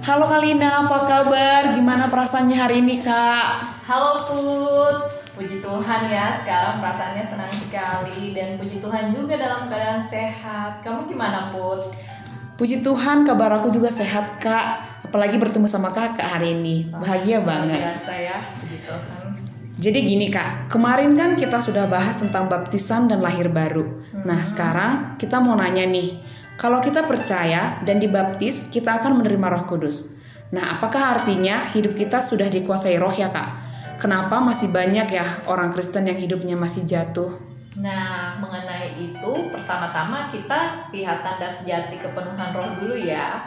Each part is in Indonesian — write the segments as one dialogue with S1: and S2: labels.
S1: Halo Kalina, apa kabar? Gimana perasaannya hari ini, Kak?
S2: Halo Put, puji Tuhan ya sekarang perasaannya senang sekali dan puji Tuhan juga dalam keadaan sehat. Kamu gimana Put?
S1: Puji Tuhan, kabar aku juga sehat, Kak. Apalagi bertemu sama Kakak hari ini. Bahagia banget.
S2: Biasa ya, puji Tuhan.
S1: Jadi gini, Kak. Kemarin kan kita sudah bahas tentang baptisan dan lahir baru. Nah, sekarang kita mau nanya nih. Kalau kita percaya dan dibaptis, kita akan menerima Roh Kudus. Nah, apakah artinya hidup kita sudah dikuasai Roh ya, Kak? Kenapa masih banyak ya orang Kristen yang hidupnya masih jatuh?
S2: Nah, mengenai itu pertama-tama kita lihat tanda sejati kepenuhan roh dulu ya.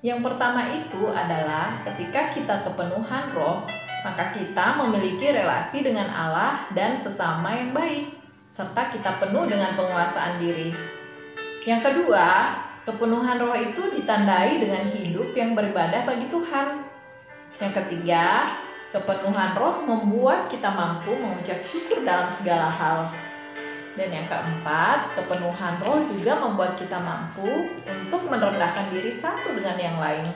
S2: Yang pertama itu adalah ketika kita kepenuhan roh, maka kita memiliki relasi dengan Allah dan sesama yang baik, serta kita penuh dengan penguasaan diri. Yang kedua, kepenuhan roh itu ditandai dengan hidup yang beribadah bagi Tuhan. Yang ketiga, kepenuhan roh membuat kita mampu mengucap syukur dalam segala hal. Dan yang keempat, kepenuhan roh juga membuat kita mampu untuk merendahkan diri satu dengan yang lain.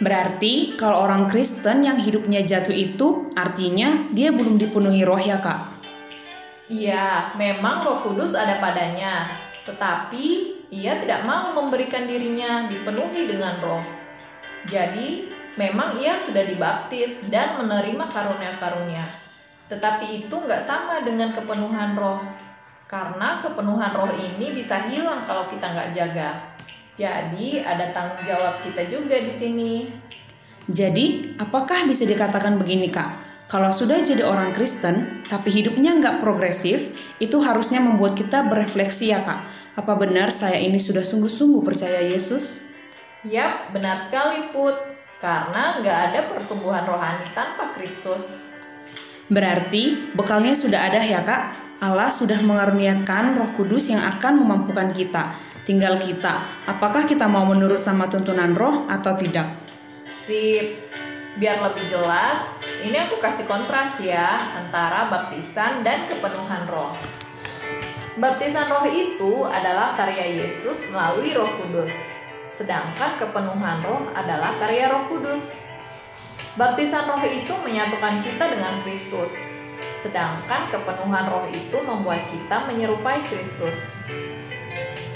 S1: Berarti kalau orang Kristen yang hidupnya jatuh itu artinya dia belum dipenuhi roh ya kak?
S2: Iya, memang Roh Kudus ada padanya, tetapi ia tidak mau memberikan dirinya dipenuhi dengan roh. Jadi, memang ia sudah dibaptis dan menerima karunia-karunia. Tetapi itu nggak sama dengan kepenuhan roh. Karena kepenuhan roh ini bisa hilang kalau kita nggak jaga. Jadi, ada tanggung jawab kita juga di sini.
S1: Jadi, apakah bisa dikatakan begini kak? Kalau sudah jadi orang Kristen, tapi hidupnya nggak progresif, itu harusnya membuat kita berefleksi ya kak. Apa benar saya ini sudah sungguh-sungguh percaya Yesus?
S2: Yap, benar sekali Put. Karena nggak ada pertumbuhan rohani tanpa Kristus.
S1: Berarti bekalnya sudah ada ya kak. Allah sudah mengaruniakan roh kudus yang akan memampukan kita. Tinggal kita, apakah kita mau menurut sama tuntunan roh atau tidak?
S2: Sip. Biar lebih jelas, ini aku kasih kontras ya antara baptisan dan kepenuhan roh. Baptisan roh itu adalah karya Yesus melalui Roh Kudus, sedangkan kepenuhan roh adalah karya Roh Kudus. Baptisan roh itu menyatukan kita dengan Kristus, sedangkan kepenuhan roh itu membuat kita menyerupai Kristus.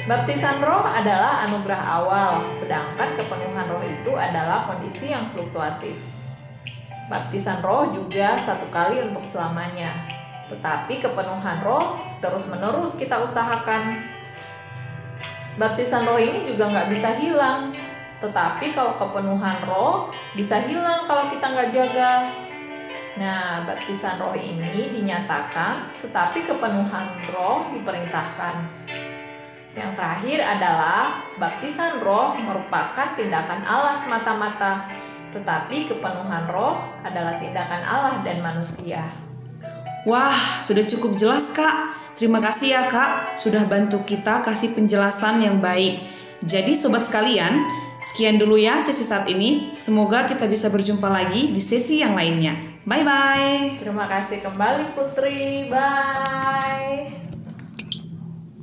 S2: Baptisan roh adalah anugerah awal, sedangkan kepenuhan roh itu adalah kondisi yang fluktuatif. Baptisan roh juga satu kali untuk selamanya, tetapi kepenuhan roh terus-menerus kita usahakan. Baptisan roh ini juga nggak bisa hilang, tetapi kalau kepenuhan roh bisa hilang kalau kita nggak jaga. Nah, baptisan roh ini dinyatakan, tetapi kepenuhan roh diperintahkan. Yang terakhir adalah baptisan roh merupakan tindakan Allah semata-mata, tetapi kepenuhan roh adalah tindakan Allah dan manusia.
S1: Wah, sudah cukup jelas kak. Terima kasih ya kak, sudah bantu kita kasih penjelasan yang baik. Jadi sobat sekalian, sekian dulu ya sesi saat ini. Semoga kita bisa berjumpa lagi di sesi yang lainnya. Bye-bye.
S2: Terima kasih kembali Putri. Bye.